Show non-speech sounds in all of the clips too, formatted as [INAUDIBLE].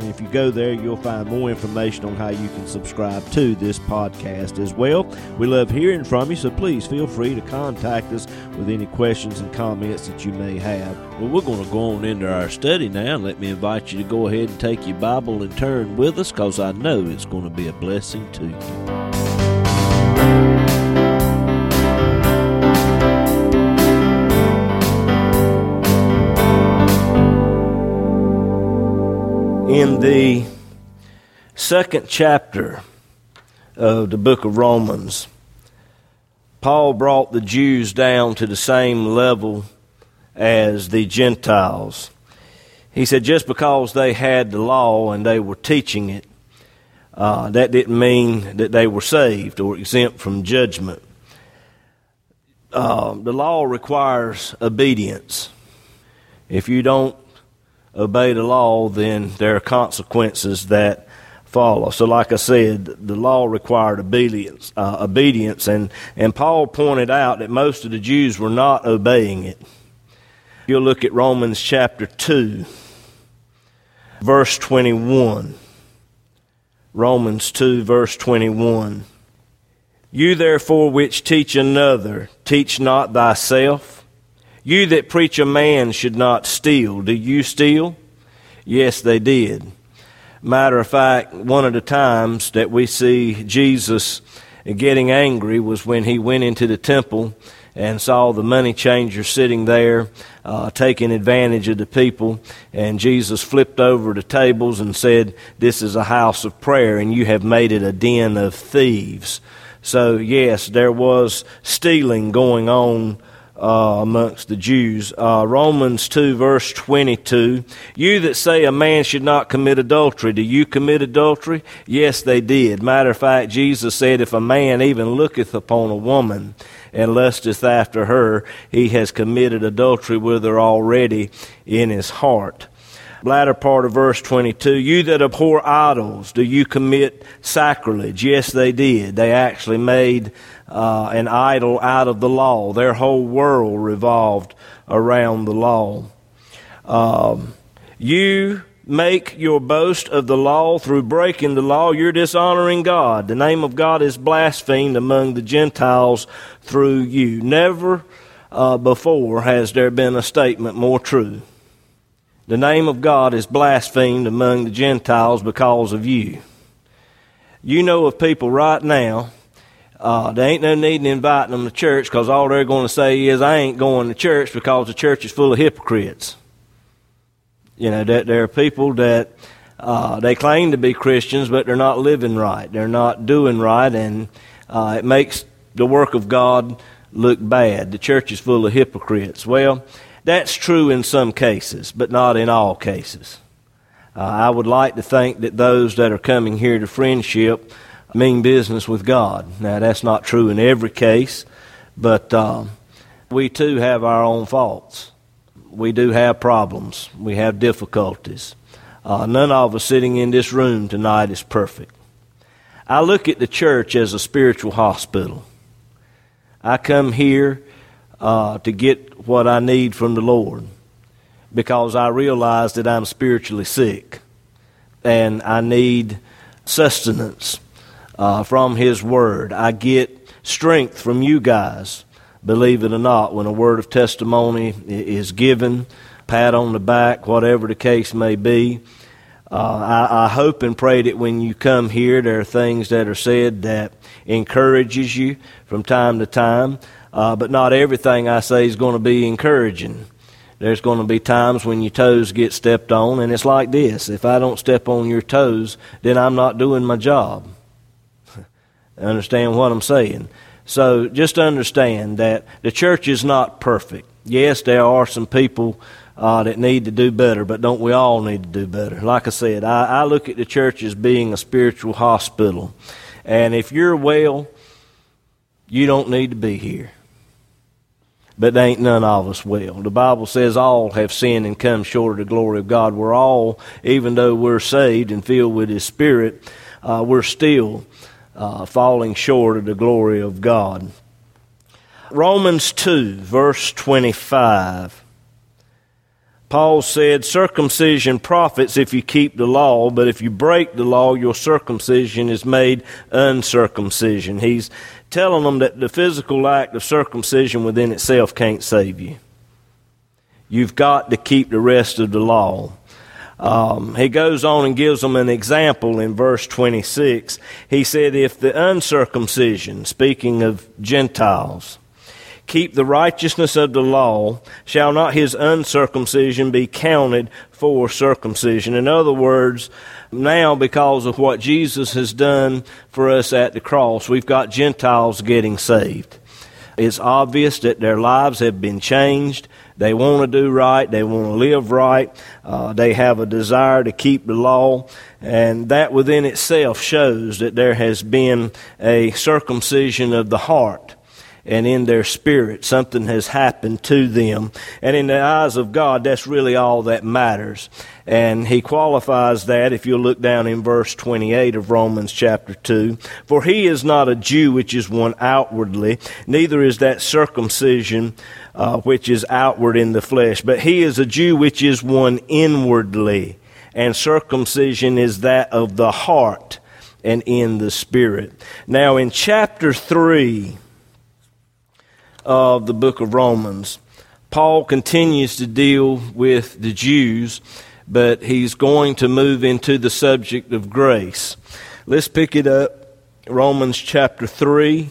and if you go there, you'll find more information on how you can subscribe to this podcast as well. We love hearing from you, so please feel free to contact us with any questions and comments that you may have. Well, we're going to go on into our study now. Let me invite you to go ahead and take your Bible and turn with us because I know it's going to be a blessing to you. In the second chapter of the book of Romans, Paul brought the Jews down to the same level as the Gentiles. He said just because they had the law and they were teaching it, uh, that didn't mean that they were saved or exempt from judgment. Uh, the law requires obedience. If you don't obey the law, then there are consequences that follow. So, like I said, the law required obedience, uh, obedience, and and Paul pointed out that most of the Jews were not obeying it. You'll look at Romans chapter two, verse twenty-one. Romans two, verse twenty-one. You therefore which teach another, teach not thyself. You that preach a man should not steal. Do you steal? Yes, they did. Matter of fact, one of the times that we see Jesus getting angry was when he went into the temple and saw the money changer sitting there, uh, taking advantage of the people. And Jesus flipped over the tables and said, This is a house of prayer, and you have made it a den of thieves. So, yes, there was stealing going on uh, amongst the Jews. Uh, Romans 2, verse 22. You that say a man should not commit adultery, do you commit adultery? Yes, they did. Matter of fact, Jesus said, if a man even looketh upon a woman and lusteth after her, he has committed adultery with her already in his heart latter part of verse 22 You that abhor idols, do you commit sacrilege? Yes, they did. They actually made uh, an idol out of the law. Their whole world revolved around the law. Um, you make your boast of the law through breaking the law, you're dishonoring God. The name of God is blasphemed among the Gentiles through you. Never uh, before has there been a statement more true. The name of God is blasphemed among the Gentiles because of you. You know of people right now, uh, there ain't no need in inviting them to church because all they're going to say is, I ain't going to church because the church is full of hypocrites. You know, that there are people that uh, they claim to be Christians, but they're not living right. They're not doing right, and uh, it makes the work of God look bad. The church is full of hypocrites. Well, that's true in some cases, but not in all cases. Uh, I would like to think that those that are coming here to friendship mean business with God. Now, that's not true in every case, but um, we too have our own faults. We do have problems. We have difficulties. Uh, none of us sitting in this room tonight is perfect. I look at the church as a spiritual hospital. I come here uh, to get what I need from the Lord because I realize that I'm spiritually sick and I need sustenance uh, from His Word. I get strength from you guys, believe it or not, when a word of testimony is given, pat on the back, whatever the case may be. Uh, I, I, hope and pray that when you come here, there are things that are said that encourages you from time to time. Uh, but not everything I say is going to be encouraging. There's going to be times when your toes get stepped on, and it's like this if I don't step on your toes, then I'm not doing my job. [LAUGHS] understand what I'm saying? So just understand that the church is not perfect. Yes, there are some people uh, that need to do better, but don't we all need to do better? Like I said, I, I look at the church as being a spiritual hospital. And if you're well, you don't need to be here. But ain't none of us well. The Bible says all have sinned and come short of the glory of God. We're all, even though we're saved and filled with His Spirit, uh, we're still uh, falling short of the glory of God. Romans 2, verse 25. Paul said, Circumcision profits if you keep the law, but if you break the law, your circumcision is made uncircumcision. He's telling them that the physical act of circumcision within itself can't save you. You've got to keep the rest of the law. Um, he goes on and gives them an example in verse 26. He said, If the uncircumcision, speaking of Gentiles, keep the righteousness of the law, shall not his uncircumcision be counted for circumcision? In other words, now because of what Jesus has done for us at the cross, we've got Gentiles getting saved. It's obvious that their lives have been changed. They want to do right. They want to live right. Uh, they have a desire to keep the law. And that within itself shows that there has been a circumcision of the heart and in their spirit. Something has happened to them. And in the eyes of God, that's really all that matters. And he qualifies that if you look down in verse 28 of Romans chapter 2. For he is not a Jew which is one outwardly, neither is that circumcision uh, which is outward in the flesh, but he is a Jew which is one inwardly. And circumcision is that of the heart and in the spirit. Now in chapter 3, of the book of Romans. Paul continues to deal with the Jews, but he's going to move into the subject of grace. Let's pick it up, Romans chapter 3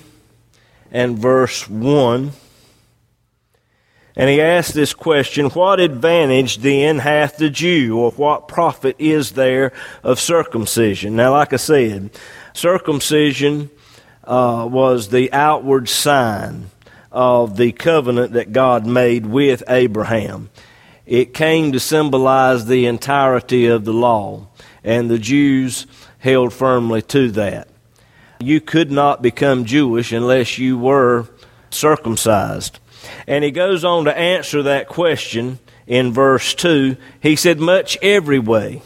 and verse 1. And he asks this question What advantage then hath the Jew, or what profit is there of circumcision? Now, like I said, circumcision uh, was the outward sign of the covenant that God made with Abraham. It came to symbolize the entirety of the law, and the Jews held firmly to that. You could not become Jewish unless you were circumcised. And he goes on to answer that question in verse 2. He said, Much every way,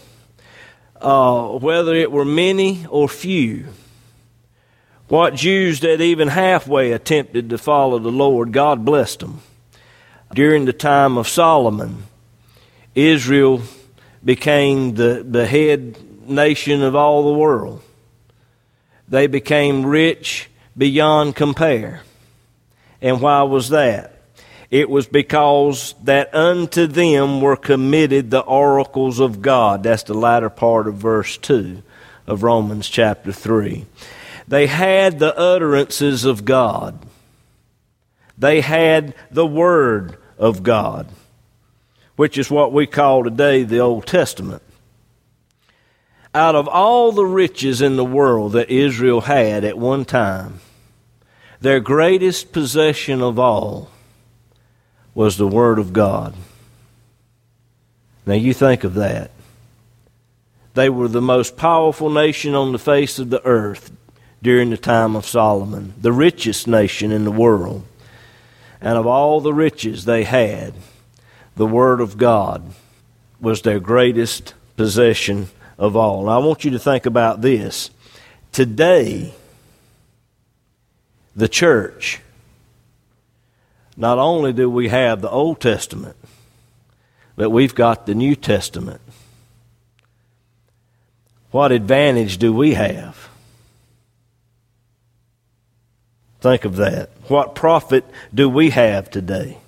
uh, whether it were many or few. What Jews that even halfway attempted to follow the Lord, God blessed them. During the time of Solomon, Israel became the, the head nation of all the world. They became rich beyond compare. And why was that? It was because that unto them were committed the oracles of God. That's the latter part of verse 2 of Romans chapter 3. They had the utterances of God. They had the Word of God, which is what we call today the Old Testament. Out of all the riches in the world that Israel had at one time, their greatest possession of all was the Word of God. Now you think of that. They were the most powerful nation on the face of the earth during the time of Solomon, the richest nation in the world. And of all the riches they had, the Word of God was their greatest possession of all. Now, I want you to think about this. Today, the church, not only do we have the Old Testament, but we've got the New Testament. What advantage do we have? Think of that. What profit do we have today?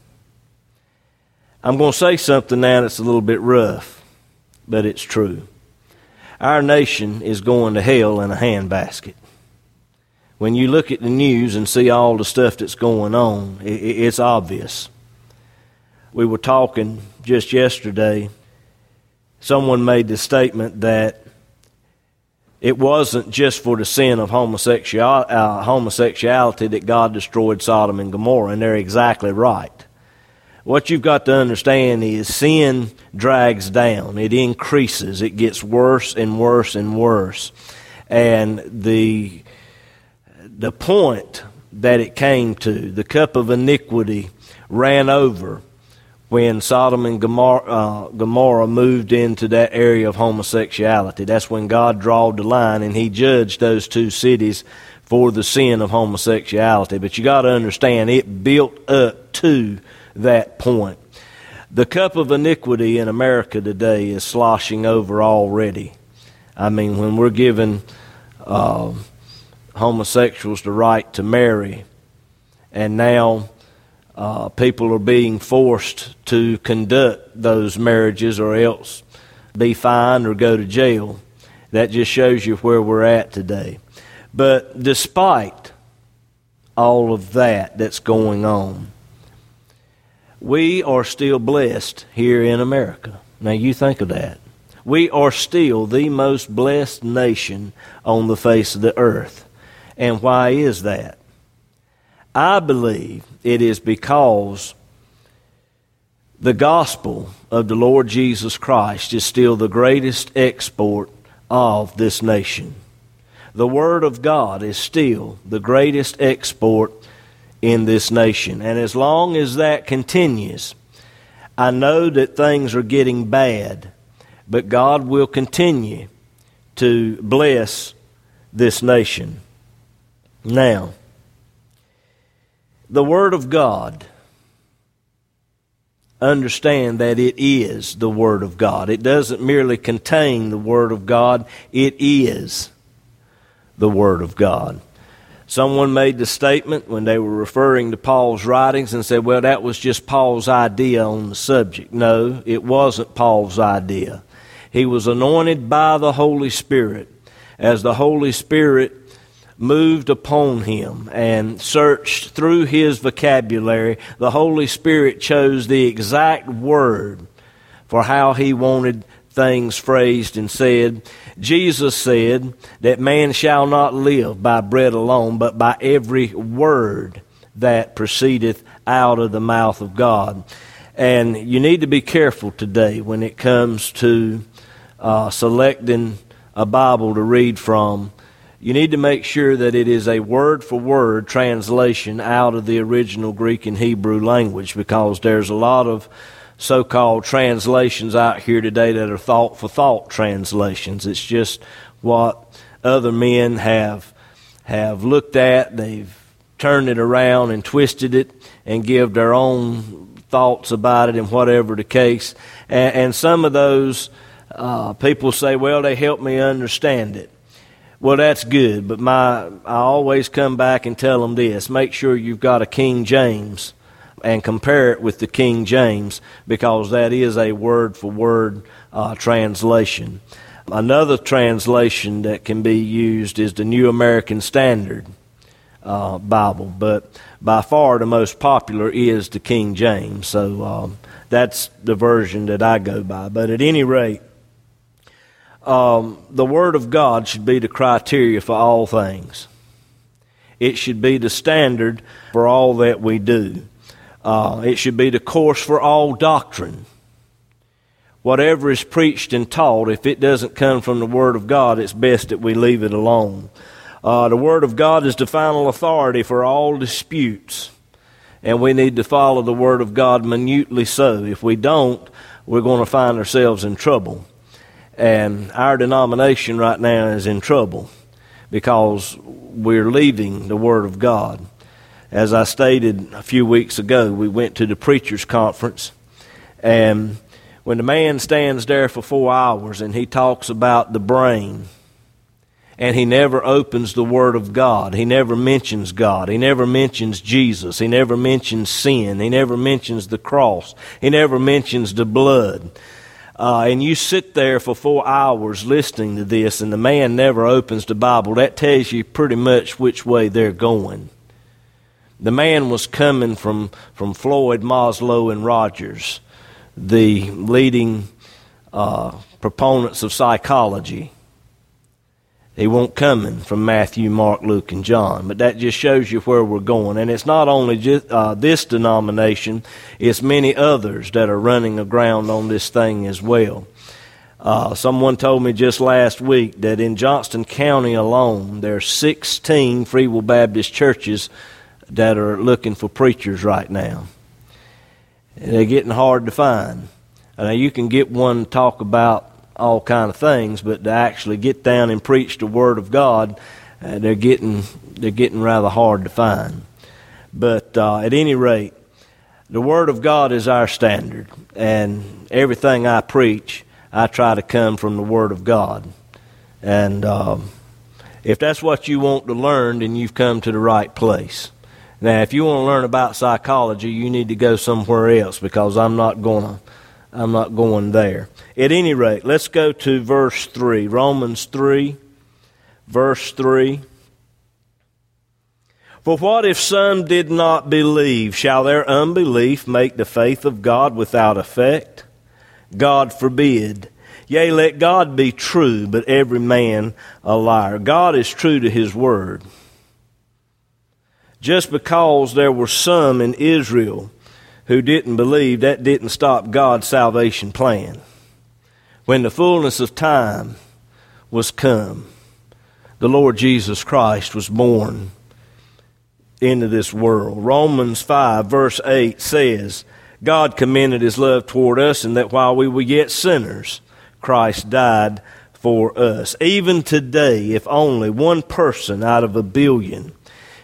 I'm going to say something now that's a little bit rough, but it's true. Our nation is going to hell in a handbasket. When you look at the news and see all the stuff that's going on, it's obvious. We were talking just yesterday. Someone made the statement that it wasn't just for the sin of homosexual, uh, homosexuality that God destroyed Sodom and Gomorrah, and they're exactly right. what you've got to understand is sin drags down, it increases, it gets worse and worse and worse. And the, the point that it came to, the cup of iniquity ran over when Sodom and Gomorrah, uh, Gomorrah, moved into that area of homosexuality. That's when God drawed the line and He judged those two cities for the sin of homosexuality. But you got to understand, it built up to that point. The cup of iniquity in America today is sloshing over already. I mean, when we're giving uh, homosexuals the right to marry, and now uh, people are being forced to conduct those marriages or else be fined or go to jail. That just shows you where we're at today. But despite all of that that's going on, we are still blessed here in America. Now, you think of that. We are still the most blessed nation on the face of the earth. And why is that? I believe it is because the gospel of the Lord Jesus Christ is still the greatest export of this nation. The Word of God is still the greatest export in this nation. And as long as that continues, I know that things are getting bad, but God will continue to bless this nation. Now, the Word of God, understand that it is the Word of God. It doesn't merely contain the Word of God, it is the Word of God. Someone made the statement when they were referring to Paul's writings and said, well, that was just Paul's idea on the subject. No, it wasn't Paul's idea. He was anointed by the Holy Spirit. As the Holy Spirit moved upon him and searched through his vocabulary, the Holy Spirit chose the exact word for how he wanted things phrased and said. Jesus said that man shall not live by bread alone, but by every word that proceedeth out of the mouth of God. And you need to be careful today when it comes to uh, selecting a Bible to read from you need to make sure that it is a word for word translation out of the original Greek and Hebrew language because there's a lot of so called translations out here today that are thought for thought translations. It's just what other men have have looked at, they've turned it around and twisted it and give their own thoughts about it and whatever the case. And, and some of those uh, people say, well, they help me understand it. Well, that's good, but my I always come back and tell them this: make sure you've got a King James and compare it with the King James because that is a word for word translation. Another translation that can be used is the New American Standard uh, Bible, but by far the most popular is the King James. So um, that's the version that I go by. But at any rate, um, the Word of God should be the criteria for all things. It should be the standard for all that we do. Uh, it should be the course for all doctrine. Whatever is preached and taught, if it doesn't come from the Word of God, it's best that we leave it alone. Uh, the Word of God is the final authority for all disputes, and we need to follow the Word of God minutely so. If we don't, we're going to find ourselves in trouble. And our denomination right now is in trouble because we're leaving the Word of God. As I stated a few weeks ago, we went to the preacher's conference, and when the man stands there for four hours and he talks about the brain, and he never opens the Word of God. He never mentions God. He never mentions Jesus. He never mentions sin. He never mentions the cross. He never mentions the blood. Uh, and you sit there for four hours listening to this, and the man never opens the Bible, that tells you pretty much which way they're going. The man was coming from, from Freud, Maslow, and Rogers, the leading uh, proponents of psychology. He won't come from Matthew, Mark, Luke, and John. But that just shows you where we're going. And it's not only just, uh, this denomination, it's many others that are running aground on this thing as well. Uh, someone told me just last week that in Johnston County alone, there are 16 Free Will Baptist churches that are looking for preachers right now. And They're getting hard to find. Now, you can get one to talk about all kind of things, but to actually get down and preach the Word of God, uh, they're getting they're getting rather hard to find. But uh, at any rate, the Word of God is our standard, and everything I preach, I try to come from the Word of God. And um, if that's what you want to learn, then you've come to the right place. Now, if you want to learn about psychology, you need to go somewhere else because I'm not going to I'm not going there. At any rate, let's go to verse 3. Romans 3, verse 3. For what if some did not believe? Shall their unbelief make the faith of God without effect? God forbid. Yea, let God be true, but every man a liar. God is true to his word. Just because there were some in Israel who didn't believe, that didn't stop God's salvation plan. When the fullness of time was come, the Lord Jesus Christ was born into this world. Romans 5, verse 8 says, God commended his love toward us, and that while we were yet sinners, Christ died for us. Even today, if only one person out of a billion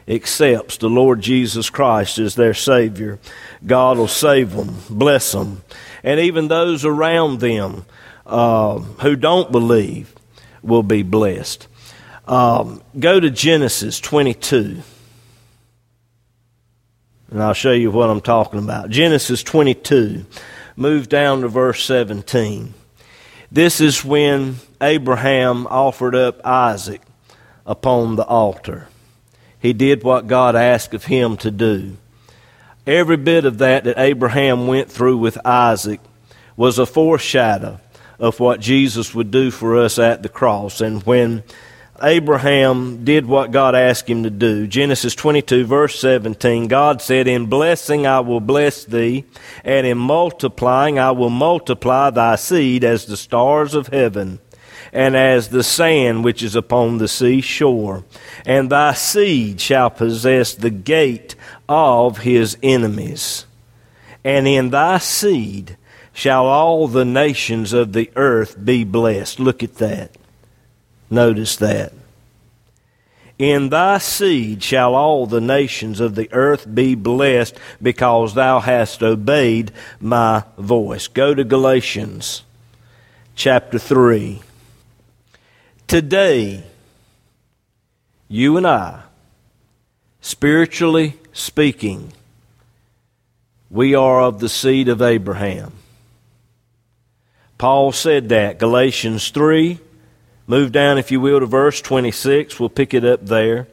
accepts the Lord Jesus Christ as their Savior, God will save them, bless them. And even those around them uh, who don't believe will be blessed. Um, go to Genesis 22. And I'll show you what I'm talking about. Genesis 22. Move down to verse 17. This is when Abraham offered up Isaac upon the altar he did what God asked of him to do. Every bit of that that Abraham went through with Isaac was a foreshadow of what Jesus would do for us at the cross. And when Abraham did what God asked him to do, Genesis 22, verse 17, God said, In blessing I will bless thee, and in multiplying I will multiply thy seed as the stars of heaven and as the sand which is upon the sea shore. And thy seed shall possess the gate of his enemies. And in thy seed shall all the nations of the earth be blessed. Look at that. Notice that. In thy seed shall all the nations of the earth be blessed because thou hast obeyed my voice. Go to Galatians chapter 3. Today, you and I, spiritually speaking, we are of the seed of Abraham. Paul said that, Galatians 3. Move down, if you will, to verse 26. We'll pick it up there.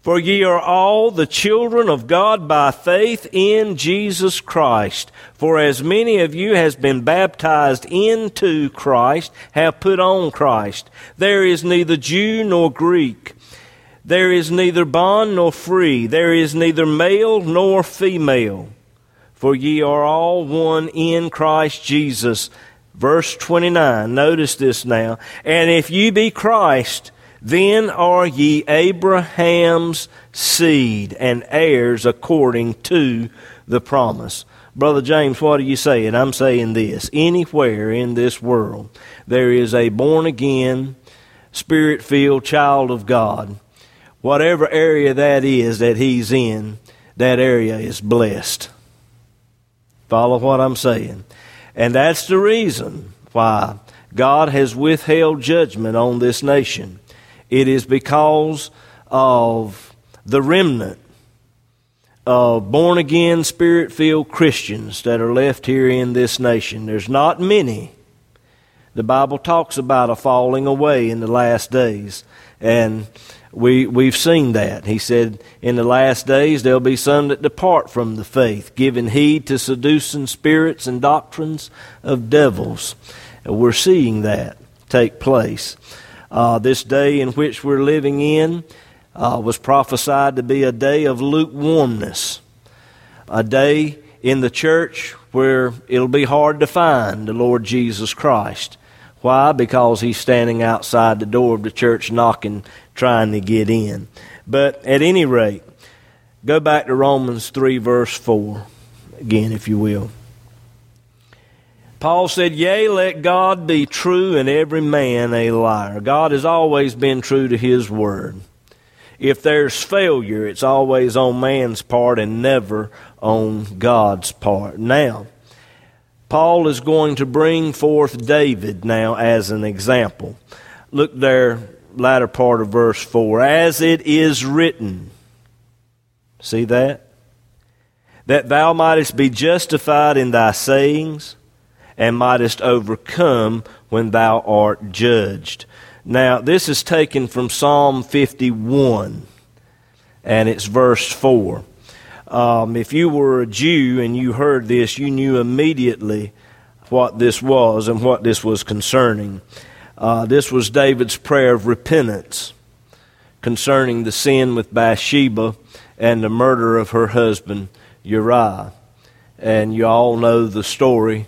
For ye are all the children of God by faith in Jesus Christ. For as many of you has been baptized into Christ have put on Christ. There is neither Jew nor Greek. There is neither bond nor free. There is neither male nor female. For ye are all one in Christ Jesus. Verse 29. Notice this now. And if you be Christ, then are ye Abraham's seed and heirs according to the promise. Brother James, what are you saying? I'm saying this. Anywhere in this world there is a born again, spirit filled child of God, whatever area that is that he's in, that area is blessed. Follow what I'm saying. And that's the reason why God has withheld judgment on this nation. It is because of the remnant of born again, spirit filled Christians that are left here in this nation. There's not many. The Bible talks about a falling away in the last days. And we, we've seen that. He said, In the last days there'll be some that depart from the faith, giving heed to seducing spirits and doctrines of devils. And we're seeing that take place. Uh, this day in which we're living in uh, was prophesied to be a day of lukewarmness, a day in the church where it'll be hard to find the Lord Jesus Christ. Why? Because he's standing outside the door of the church knocking, trying to get in. But at any rate, go back to Romans 3, verse 4, again, if you will. Paul said, Yea, let God be true and every man a liar. God has always been true to his word. If there's failure, it's always on man's part and never on God's part. Now, Paul is going to bring forth David now as an example. Look there, latter part of verse 4. As it is written. See that? That thou mightest be justified in thy sayings and mightest overcome when thou art judged. Now, this is taken from Psalm 51, and it's verse 4. Um, if you were a Jew and you heard this, you knew immediately what this was and what this was concerning. Uh, this was David's prayer of repentance concerning the sin with Bathsheba and the murder of her husband Uriah. And you all know the story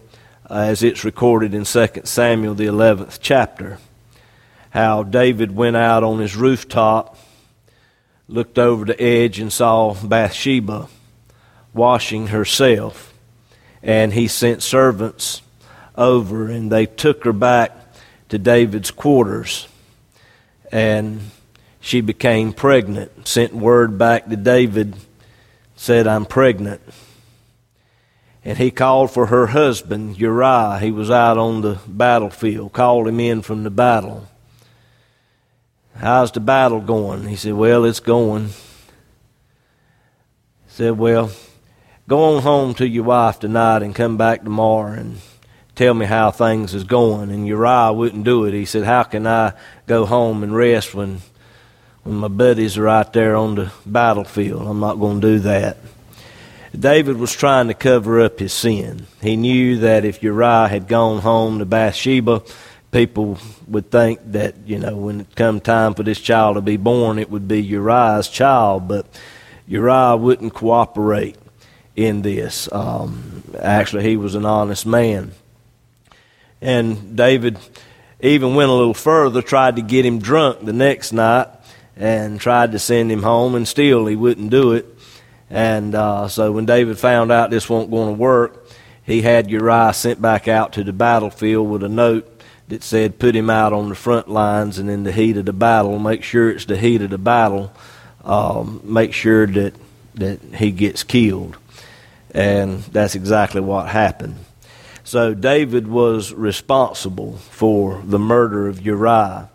uh, as it's recorded in 2 Samuel, the 11th chapter. How David went out on his rooftop looked over the edge and saw Bathsheba washing herself. And he sent servants over and they took her back to David's quarters. And she became pregnant. Sent word back to David, said, I'm pregnant. And he called for her husband, Uriah. He was out on the battlefield, called him in from the battle. How's the battle going? He said, Well, it's going. He said, Well, go on home to your wife tonight and come back tomorrow and tell me how things is going. And Uriah wouldn't do it. He said, How can I go home and rest when when my buddies are out there on the battlefield? I'm not going to do that. David was trying to cover up his sin. He knew that if Uriah had gone home to Bathsheba, people would think that, you know, when it come time for this child to be born, it would be Uriah's child, but Uriah wouldn't cooperate in this. Um, actually, he was an honest man. And David even went a little further, tried to get him drunk the next night, and tried to send him home, and still he wouldn't do it. And uh, so when David found out this wasn't going to work, he had Uriah sent back out to the battlefield with a note that said put him out on the front lines and in the heat of the battle, make sure it's the heat of the battle, um, make sure that, that he gets killed. And that's exactly what happened. So David was responsible for the murder of Uriah.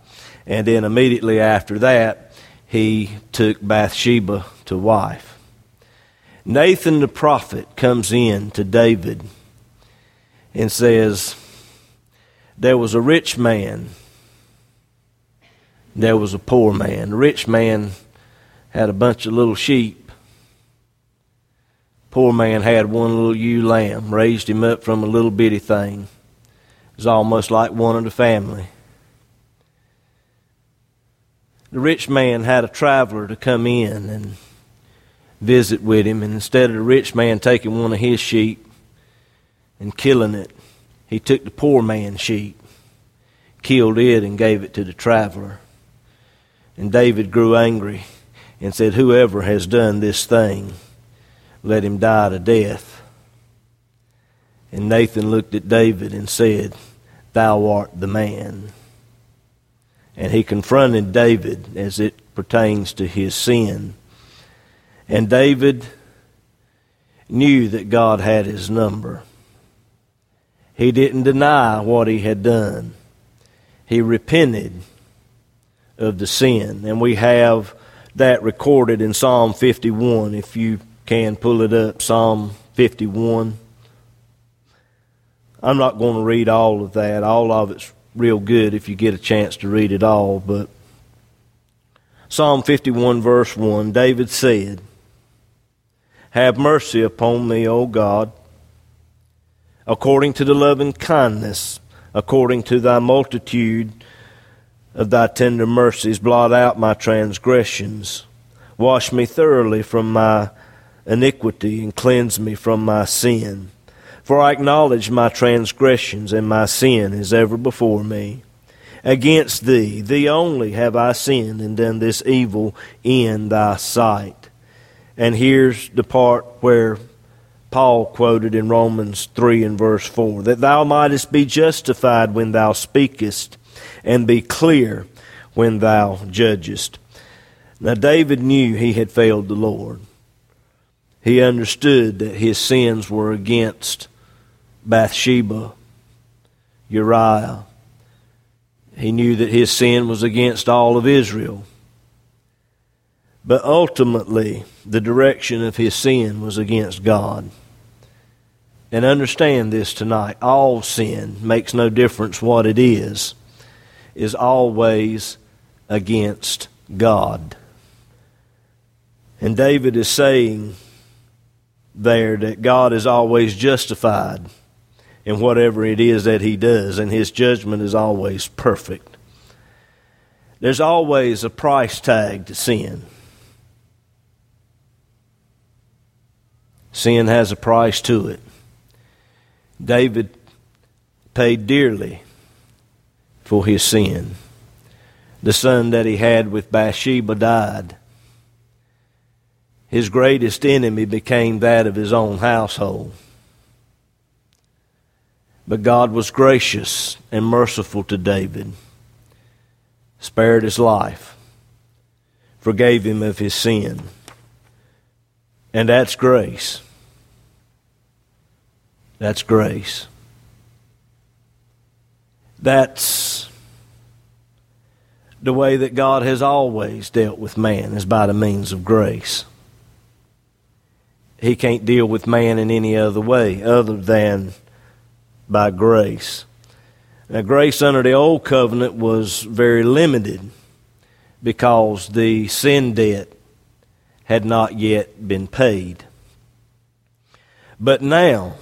And then immediately after that, he took Bathsheba to wife. Nathan the prophet comes in to David and says, there was a rich man. There was a poor man. The rich man had a bunch of little sheep. Poor man had one little ewe lamb, raised him up from a little bitty thing. It was almost like one of the family. The rich man had a traveler to come in and visit with him, and instead of the rich man taking one of his sheep and killing it, he took the poor man's sheep, killed it, and gave it to the traveler. And David grew angry and said, Whoever has done this thing, let him die to death. And Nathan looked at David and said, Thou art the man. And he confronted David as it pertains to his sin. And David knew that God had his number. He didn't deny what he had done. He repented of the sin. And we have that recorded in Psalm 51. If you can pull it up, Psalm 51. I'm not going to read all of that. All of it's real good if you get a chance to read it all. But Psalm 51, verse 1 David said, Have mercy upon me, O God according to the loving kindness, according to thy multitude of thy tender mercies, blot out my transgressions. Wash me thoroughly from my iniquity and cleanse me from my sin. For I acknowledge my transgressions, and my sin is ever before me. Against thee, thee only, have I sinned and done this evil in thy sight. And here's the part where Paul quoted in Romans 3 and verse 4 that thou mightest be justified when thou speakest, and be clear when thou judgest. Now, David knew he had failed the Lord. He understood that his sins were against Bathsheba, Uriah. He knew that his sin was against all of Israel. But ultimately, the direction of his sin was against God. And understand this tonight all sin makes no difference what it is, is always against God. And David is saying there that God is always justified in whatever it is that he does, and his judgment is always perfect. There's always a price tag to sin. Sin has a price to it. David paid dearly for his sin. The son that he had with Bathsheba died. His greatest enemy became that of his own household. But God was gracious and merciful to David, spared his life, forgave him of his sin. And that's grace. That's grace. That's the way that God has always dealt with man, is by the means of grace. He can't deal with man in any other way other than by grace. Now, grace under the old covenant was very limited because the sin debt had not yet been paid. But now,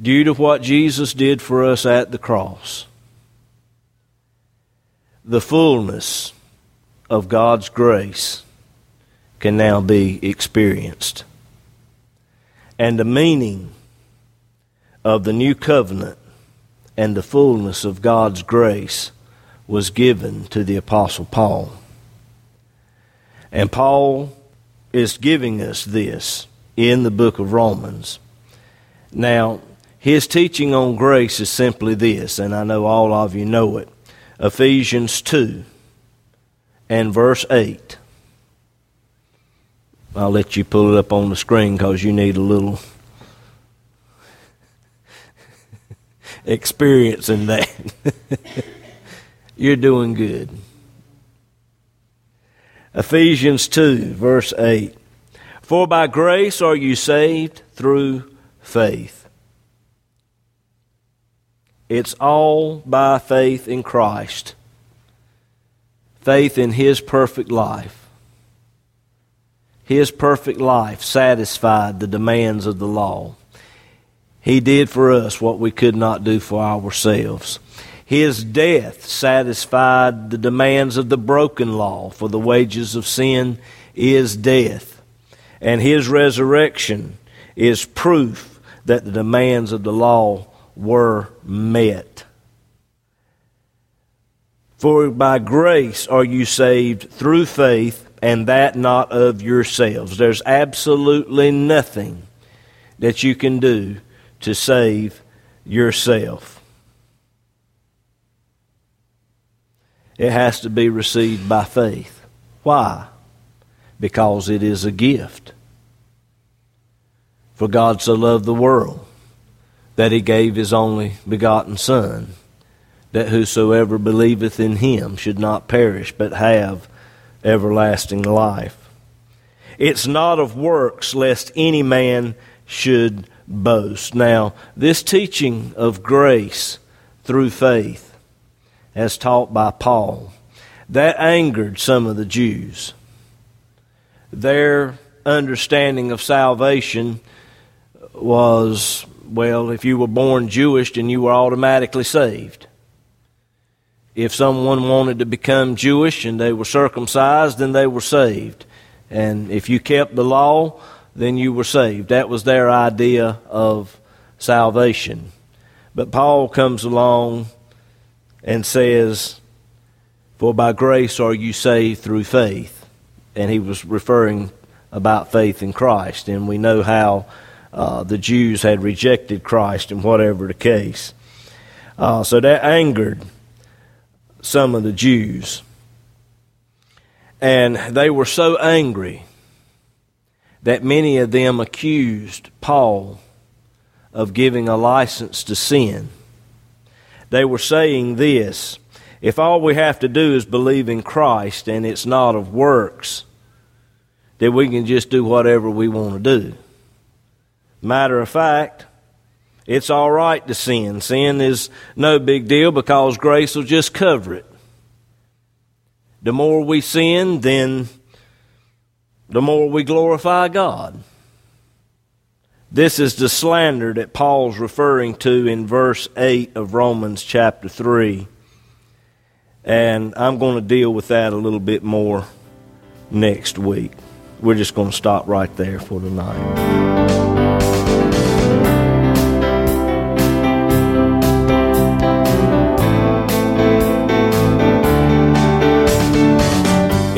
due to what Jesus did for us at the cross. The fullness of God's grace can now be experienced. And the meaning of the new covenant and the fullness of God's grace was given to the Apostle Paul. And Paul is giving us this in the book of Romans. Now, his teaching on grace is simply this, and I know all of you know it Ephesians 2 and verse 8. I'll let you pull it up on the screen because you need a little [LAUGHS] experience in that. [LAUGHS] You're doing good. Ephesians 2, verse 8. For by grace are you saved through faith it's all by faith in Christ, faith in His perfect life. His perfect life satisfied the demands of the law. He did for us what we could not do for ourselves. His death satisfied the demands of the broken law, for the wages of sin is death. And his resurrection is proof that the demands of the law were met. For by grace are you saved through faith, and that not of yourselves. There's absolutely nothing that you can do to save yourself. It has to be received by faith. Why? Because it is a gift. For God so loved the world that he gave his only begotten Son, that whosoever believeth in him should not perish, but have everlasting life. It's not of works, lest any man should boast. Now, this teaching of grace through faith, as taught by Paul, that angered some of the Jews. Their understanding of salvation was well, if you were born Jewish, then you were automatically saved. If someone wanted to become Jewish and they were circumcised, then they were saved. And if you kept the law, then you were saved. That was their idea of salvation. But Paul comes along and says, For by grace are you saved through faith. And he was referring about faith in Christ. And we know how uh, the Jews had rejected Christ and whatever the case. Uh, so that angered some of the Jews. And they were so angry that many of them accused Paul of giving a license to sin. They were saying this if all we have to do is believe in Christ and it's not of works, then we can just do whatever we want to do. Matter of fact, it's all right to sin. Sin is no big deal because grace will just cover it. The more we sin, then the more we glorify God. This is the slander that Paul's referring to in verse 8 of Romans chapter 3. And I'm going to deal with that a little bit more next week. We're just going to stop right there for tonight.